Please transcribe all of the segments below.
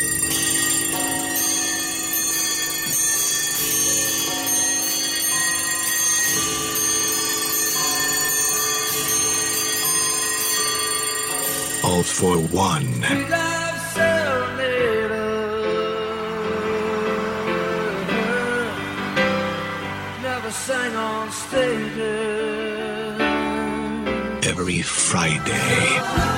All for one. sang on stage every Friday.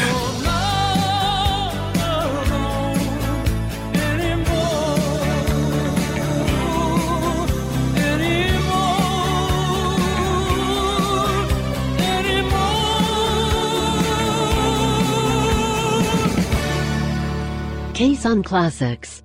K-Sun Classics.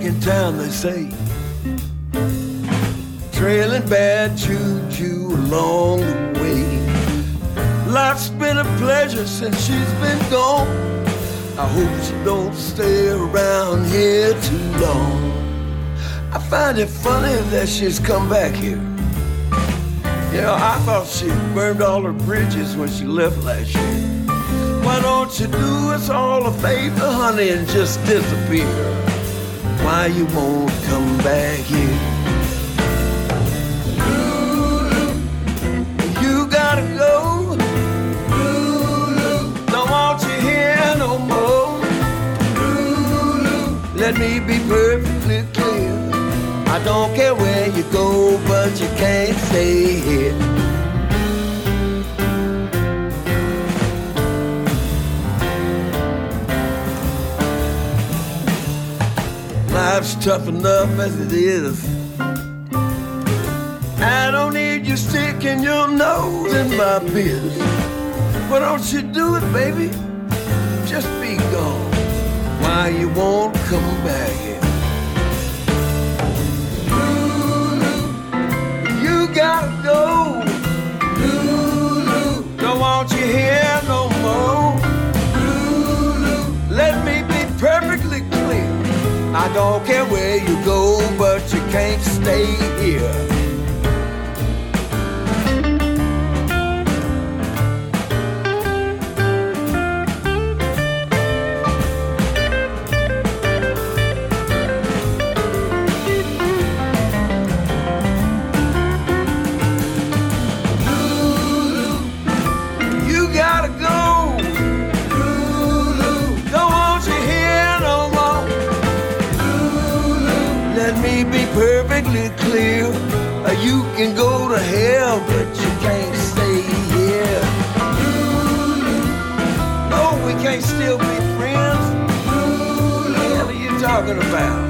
back in town, they say. Trailing bad juju along the way. Life's been a pleasure since she's been gone. I hope she don't stay around here too long. I find it funny that she's come back here. You know, I thought she burned all her bridges when she left last year. Why don't you do us all a favor, honey, and just disappear? why you won't come back here. enough as it is. I don't need you sticking your nose in my business. Why don't you do it, baby? Just be gone. Why you won't come back here? Lulu, you gotta go. Lulu, don't want you here no more. Lulu, let me be perfectly clear. I don't care where stay talking about?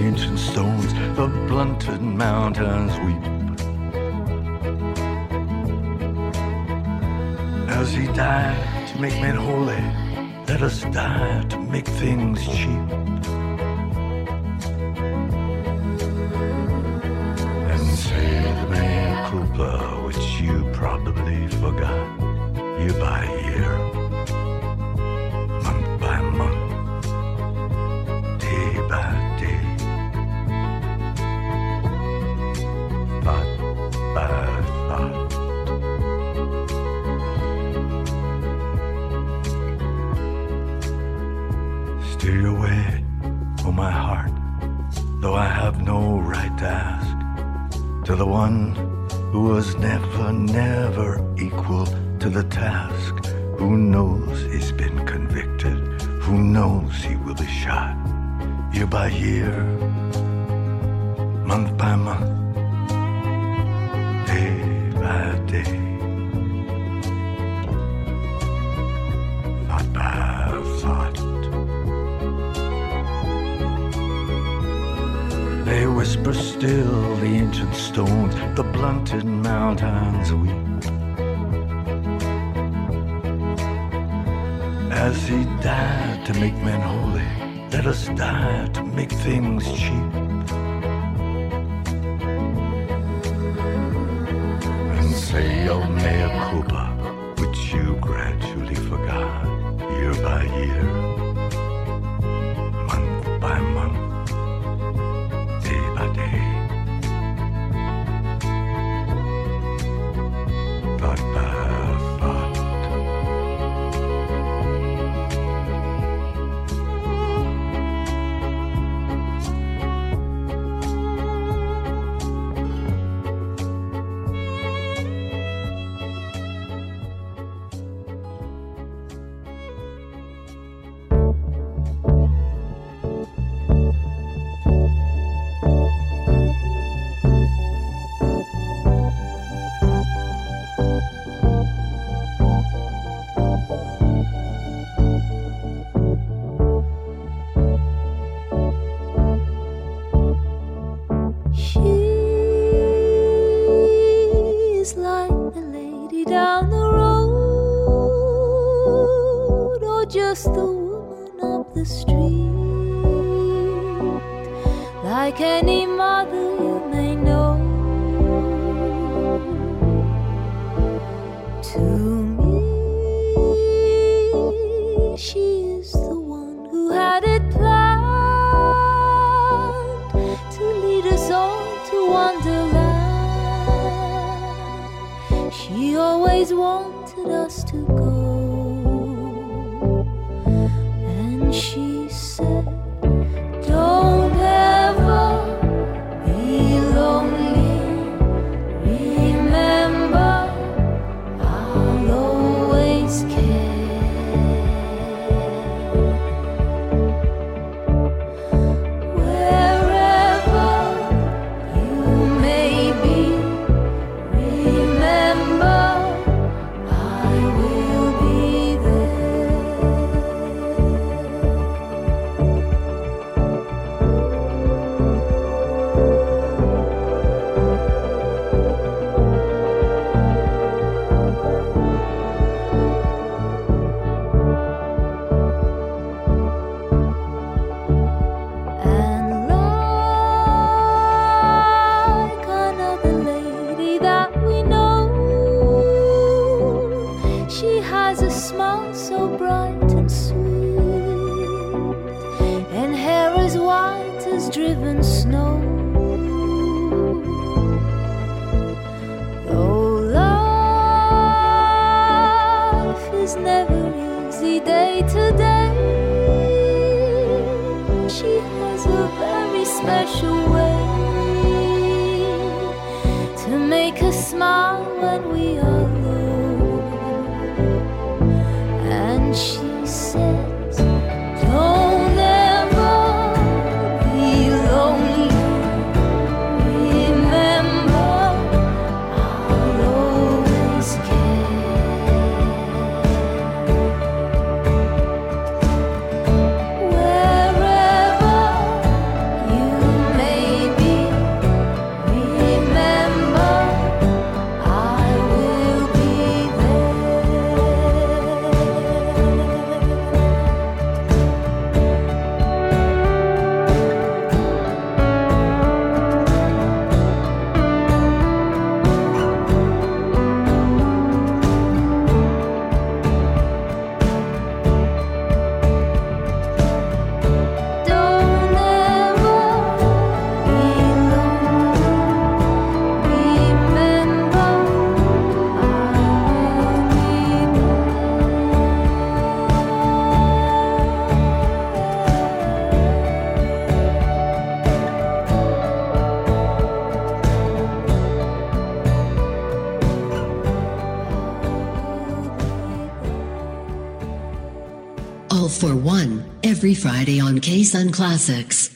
ancient stones, the blunted mountains weep. As he died to make men holy, let us die to make things cheap. And say the mea culpa, which you probably forgot year by year. task to the one who was never, never equal to the task, who knows he's been convicted, who knows he will be shot? Year by year, month by month still the ancient stones, the blunted mountains weep. As he died to make men holy, let us die to make things cheap. And say, oh, Mary. Every Friday on K Sun Classics.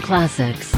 Classics.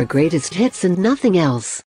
Your greatest hits and nothing else.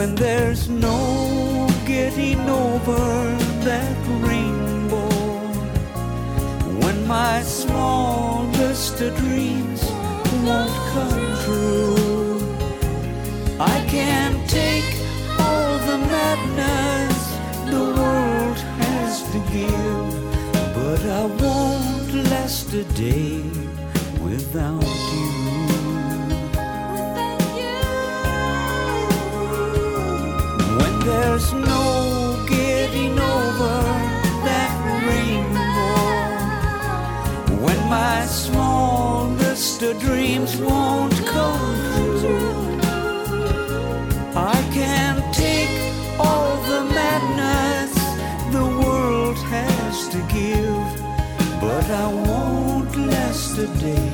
when there's no getting over that rainbow. When my smallest dreams won't come true, I can take all the madness the world has to give, but I won't last a day without. There's no getting over that rainbow. When my smallest dreams won't come true, I can take all the madness the world has to give, but I won't last a day.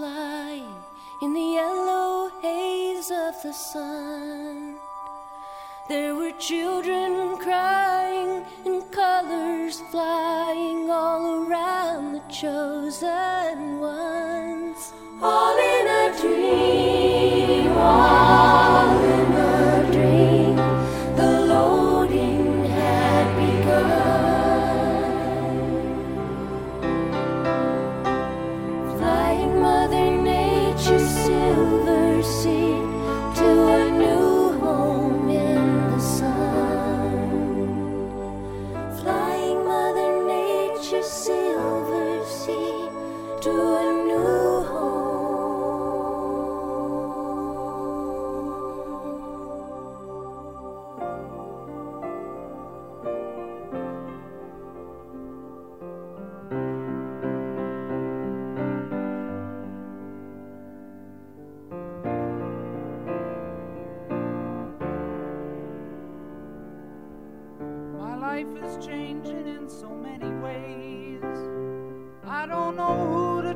in the yellow haze of the sun. There were children crying and colors flying all around the chosen ones. All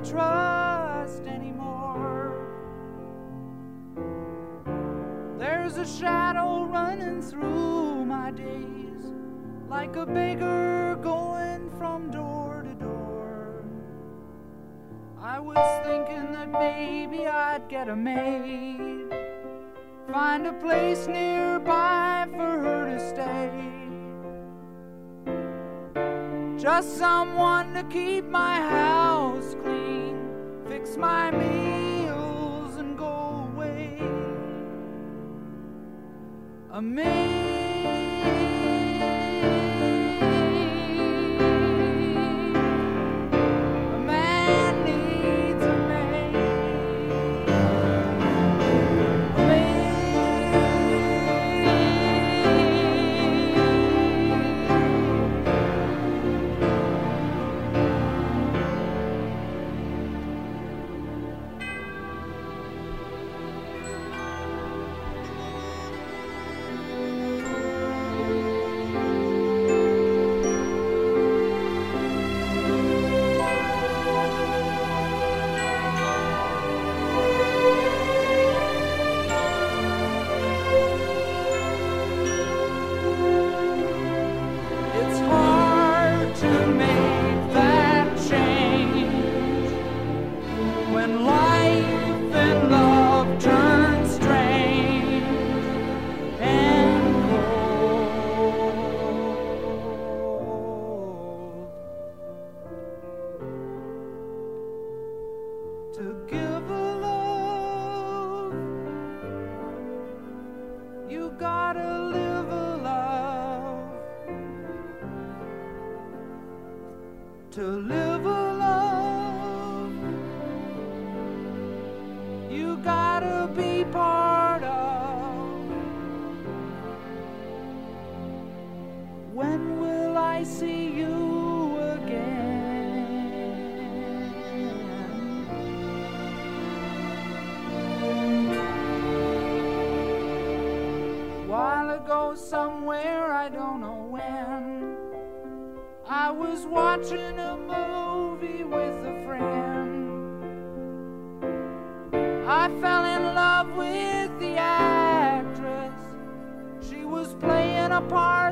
trust anymore. There's a shadow running through my days, like a beggar going from door to door. I was thinking that maybe I'd get a maid, find a place nearby for her to stay. Just someone to keep my house clean, fix my meals, and go away. Amazing. I fell in love with the actress. She was playing a part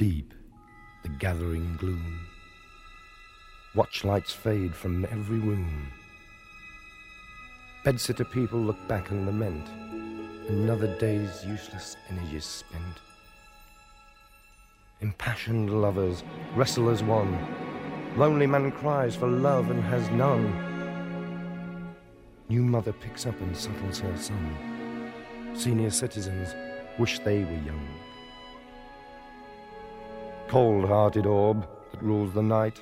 deep the gathering gloom. Watch lights fade from every room. Bedsitter people look back and lament. Another day's useless energies spent. Impassioned lovers wrestle as one. Lonely man cries for love and has none. New mother picks up and settles her son. Senior citizens wish they were young. Cold hearted orb that rules the night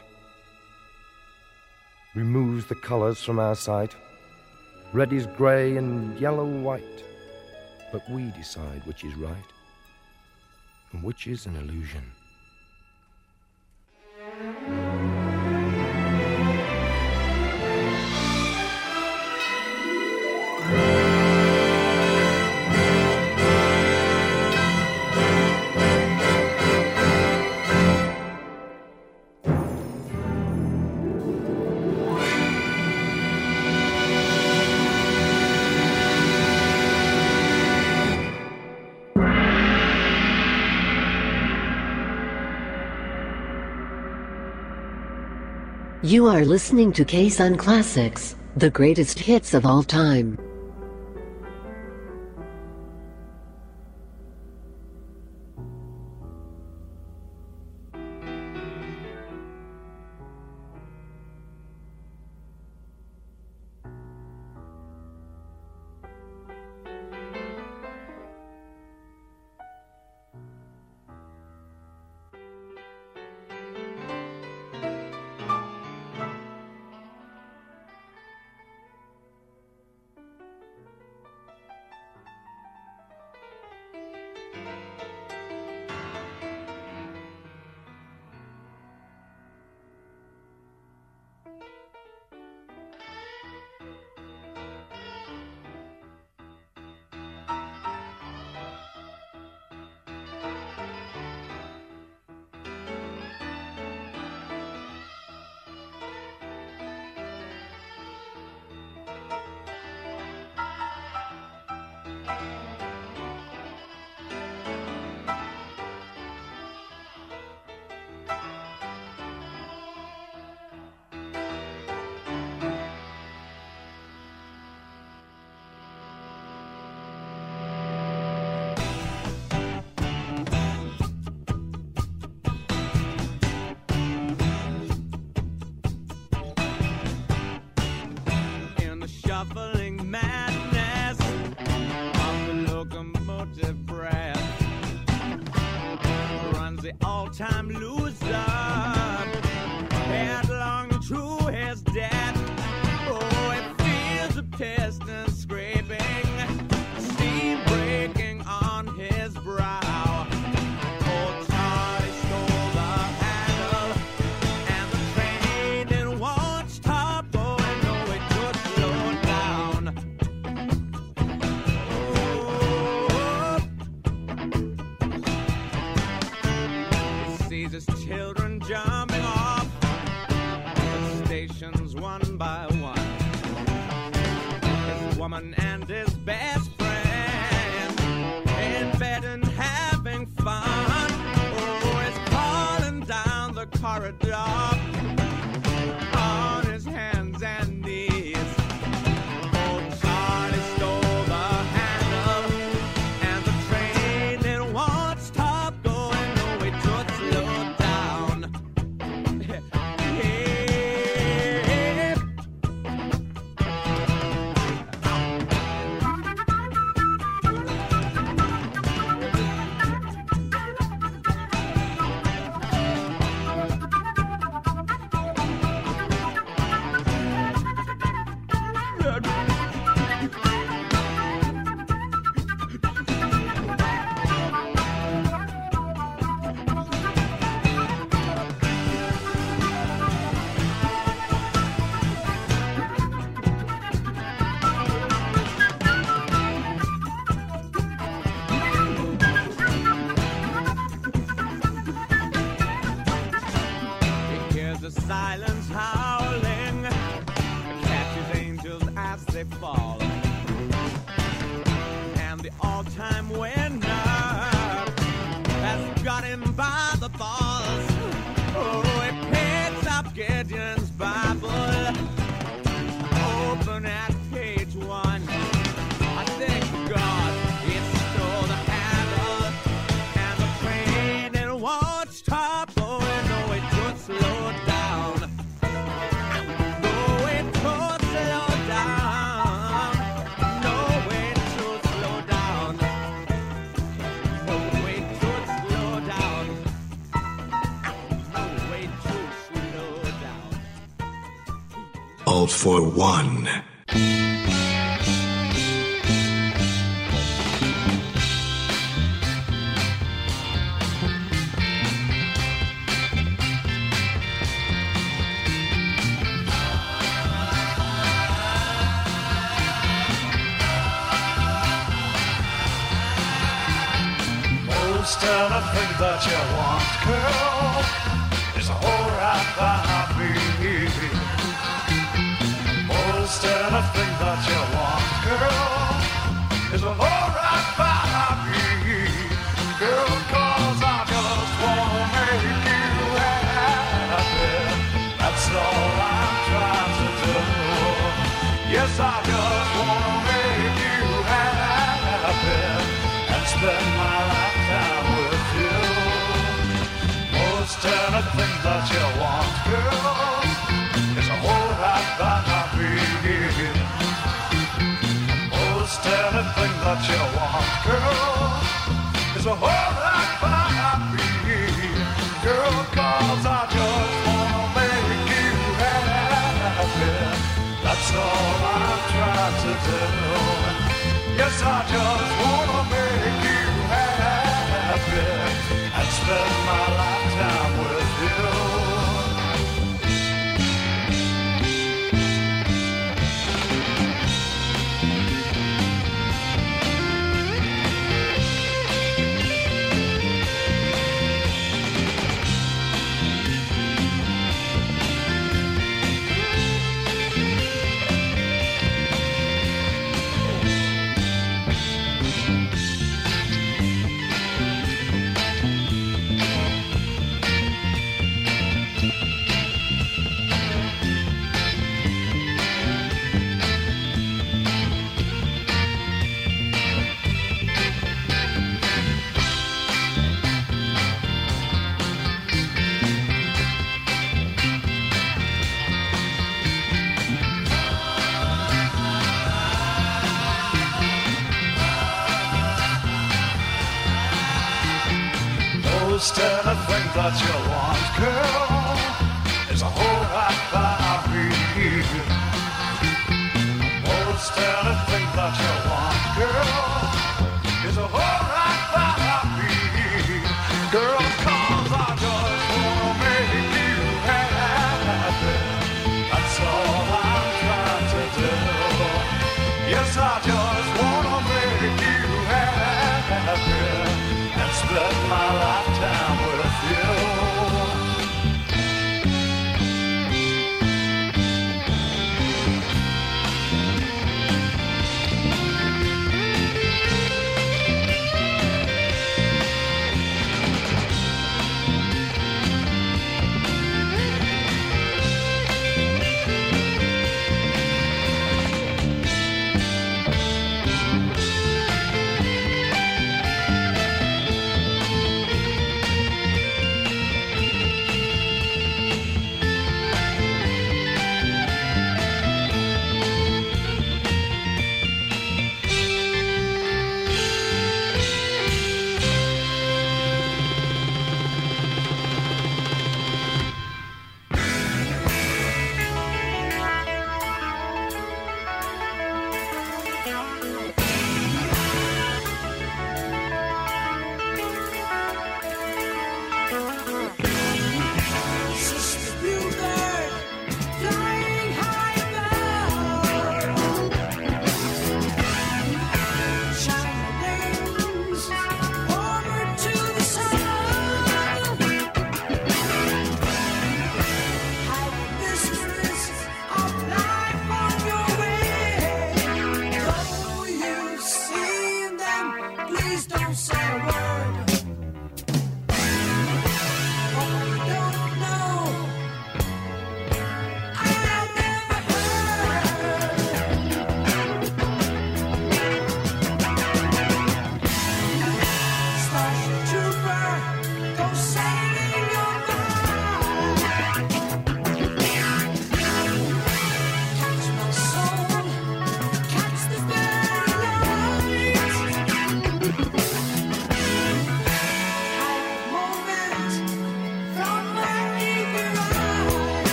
removes the colors from our sight. Red is grey and yellow white, but we decide which is right and which is an illusion. You are listening to K-Sun Classics, the greatest hits of all time.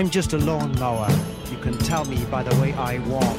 I'm just a lawnmower. You can tell me by the way I walk.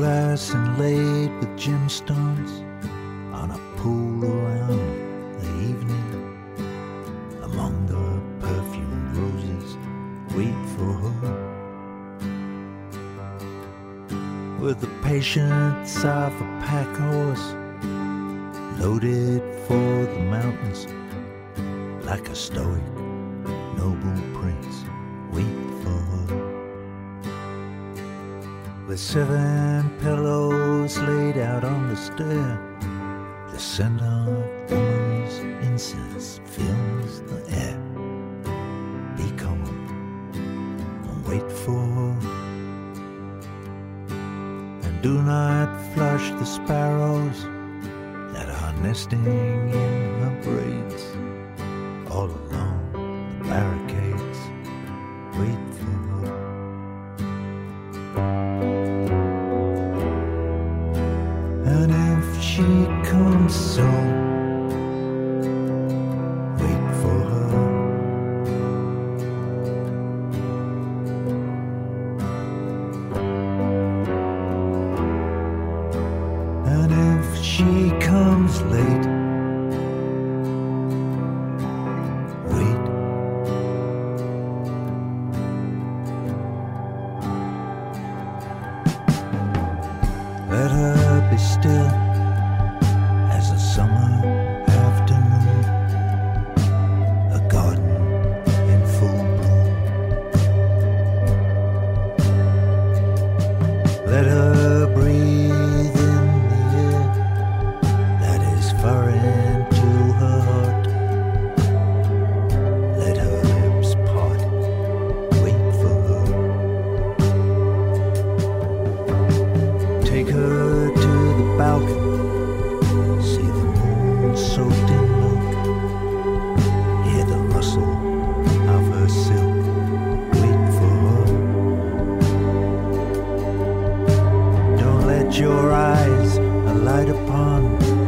glass laid with gemstones on a pool around the evening. Among the perfumed roses, wait for her. With the patience of a pack horse, loaded for the mountains, like a stoic noble prince, wait for her with seven pillows laid out on the stair. The scent of woman's incense fills the air. Be calm and wait for. And do not flush the sparrows that are nesting in her brain. your eyes alight upon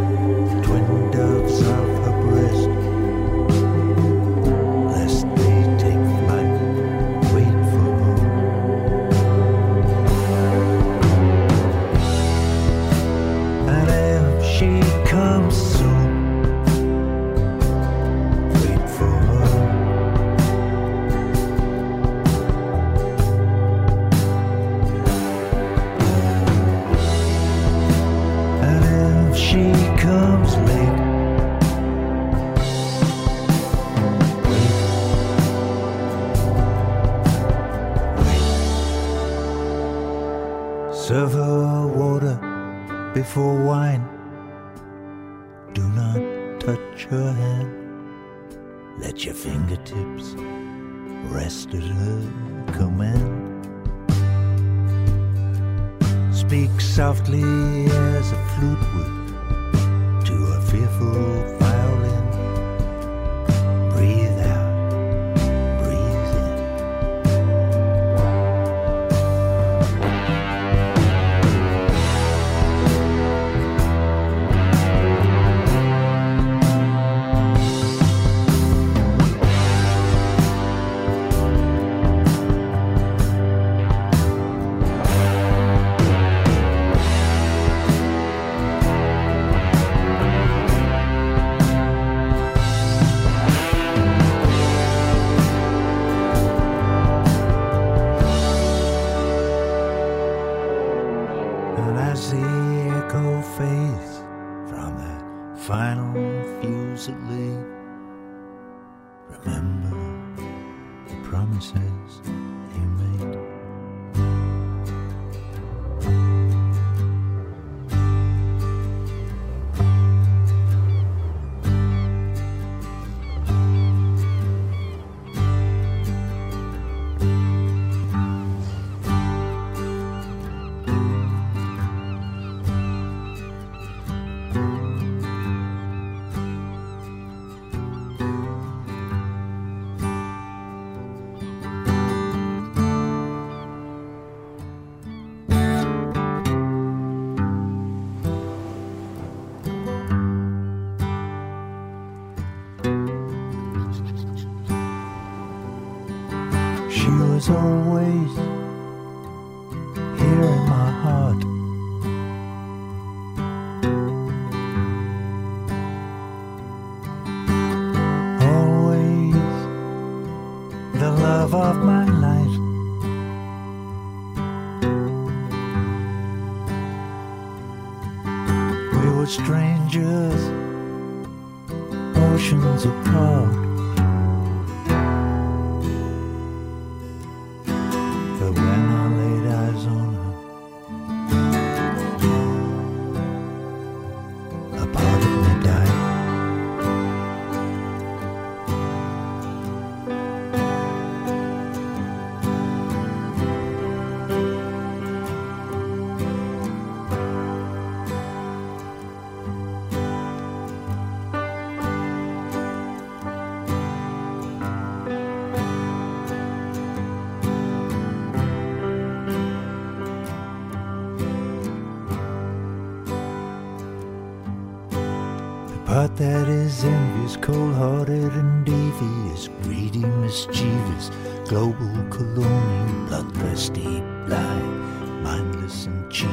greedy, mischievous, global, colonial, bloodthirsty, blind, mindless and cheap,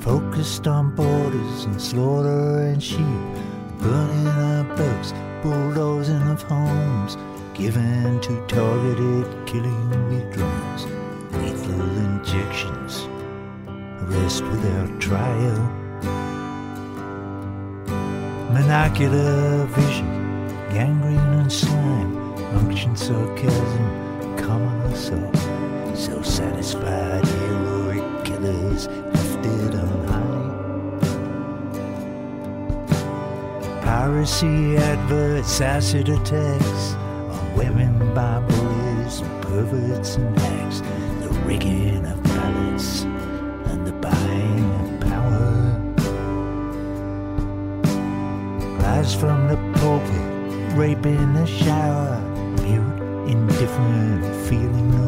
focused on borders and slaughter and sheep, burning our bugs, bulldozing of homes, given to targeted killing with drones, lethal injections, arrest without trial. Monocular vision, gangrene and slime, unction sarcasm, common assault. So satisfied, heroic killers lifted on high. Piracy, adverts, acid attacks on women by bullies, perverts and hacks. The rigging of ballots and the buying of power. Lies from the pulpit, rape in the shower, mute, indifferent, feeling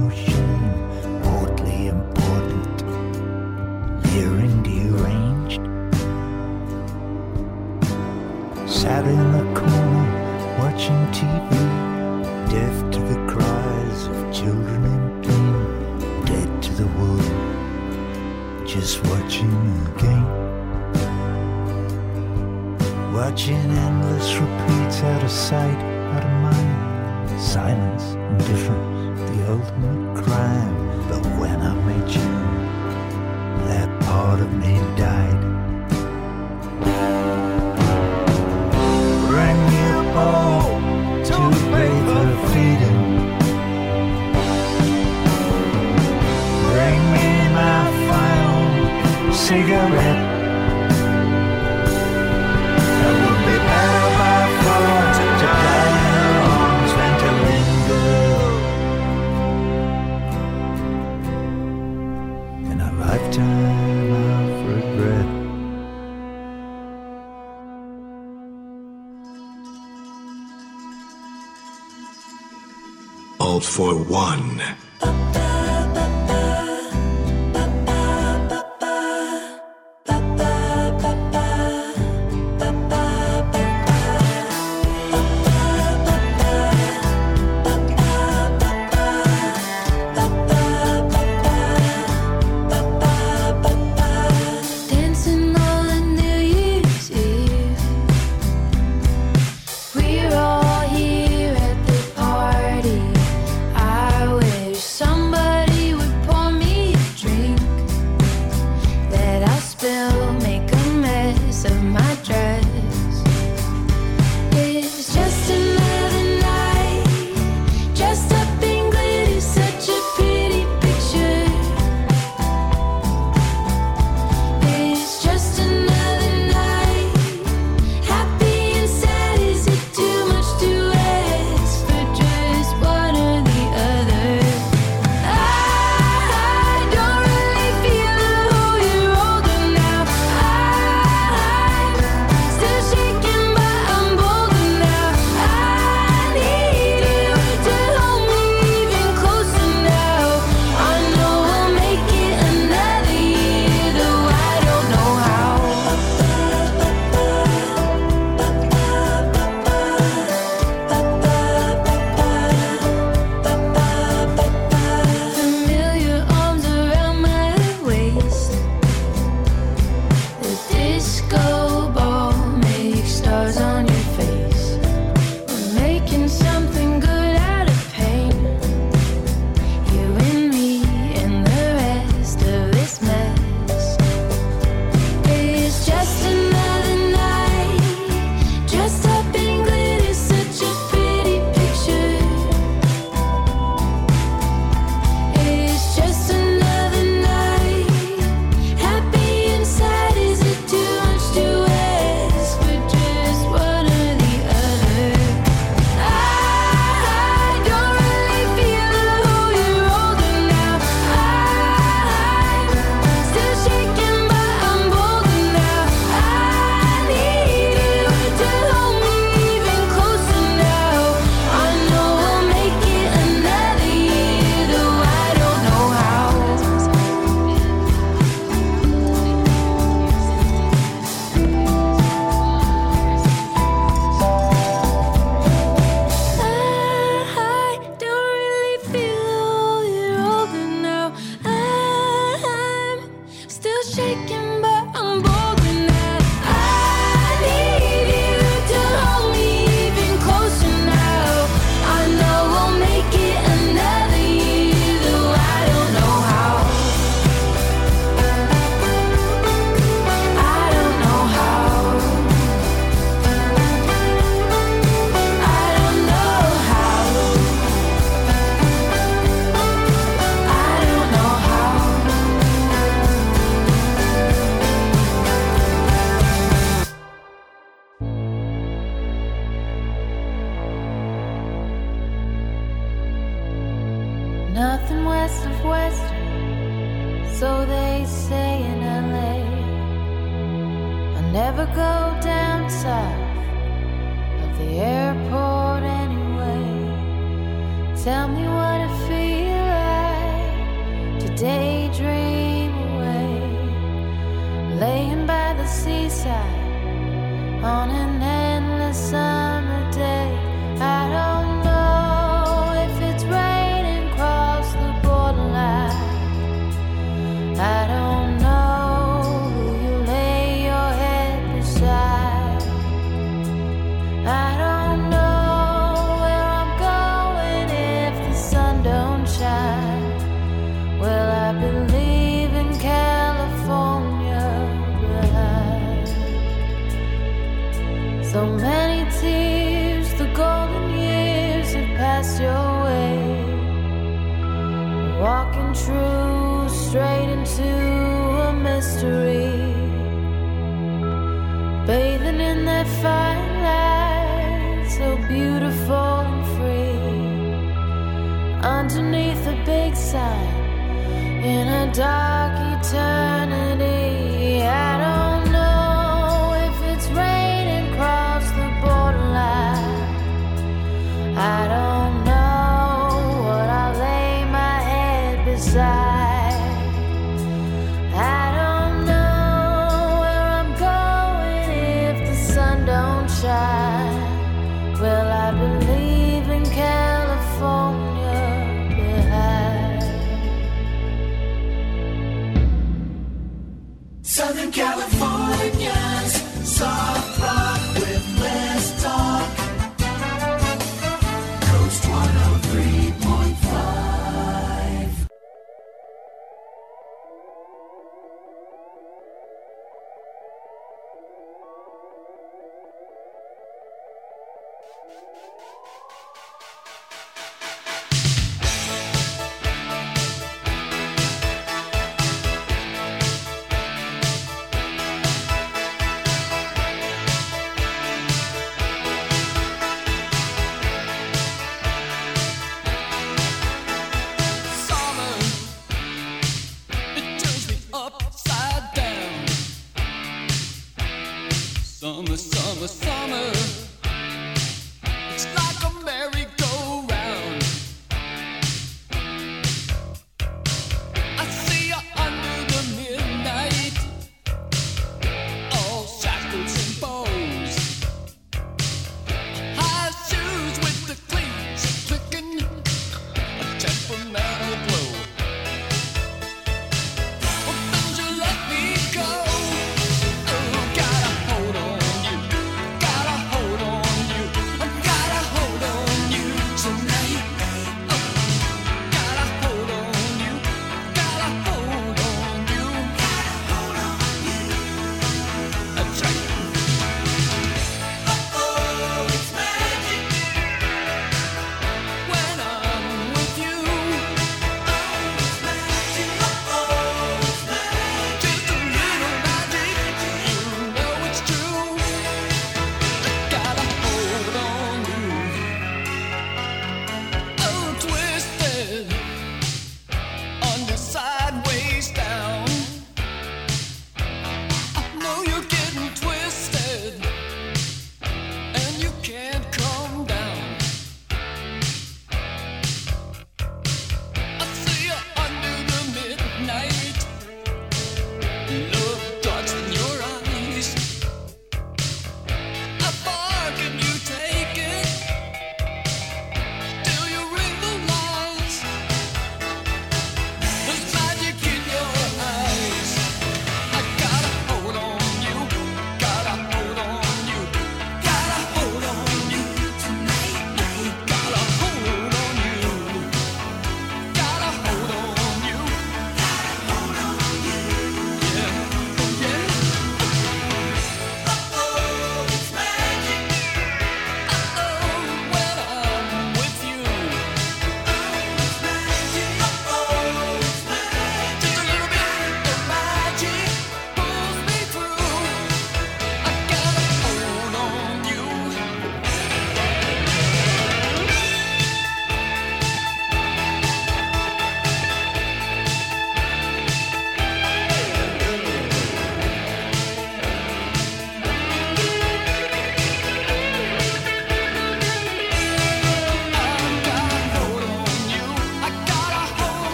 go.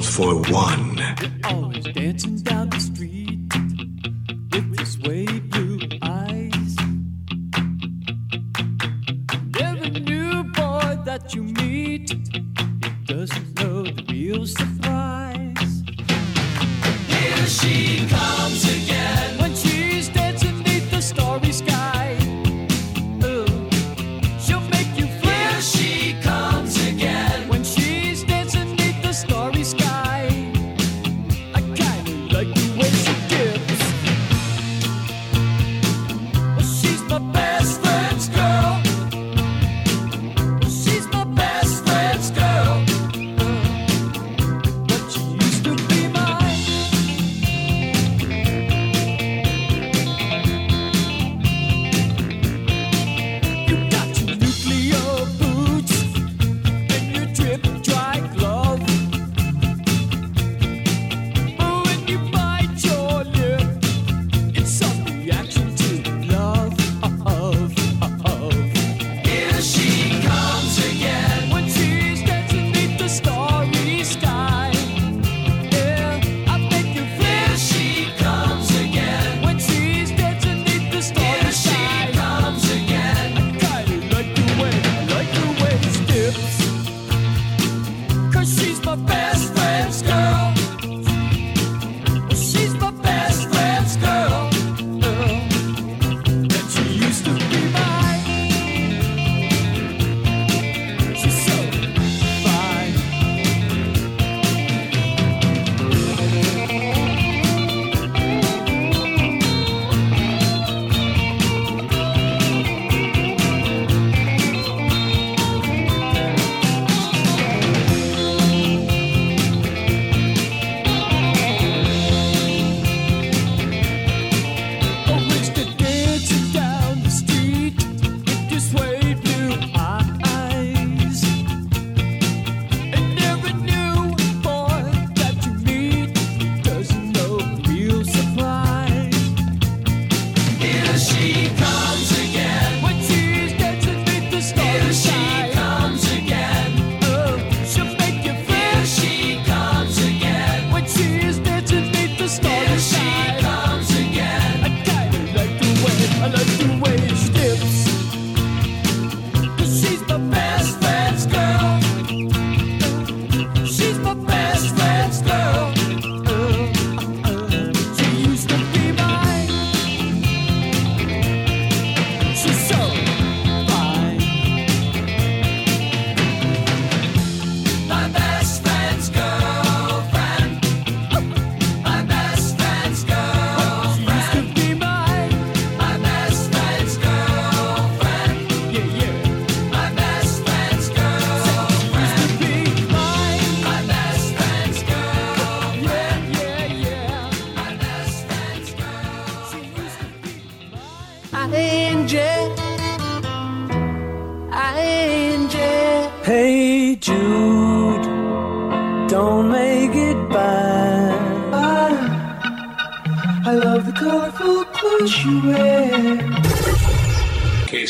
For one.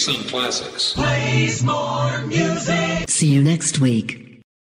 Sun Classics.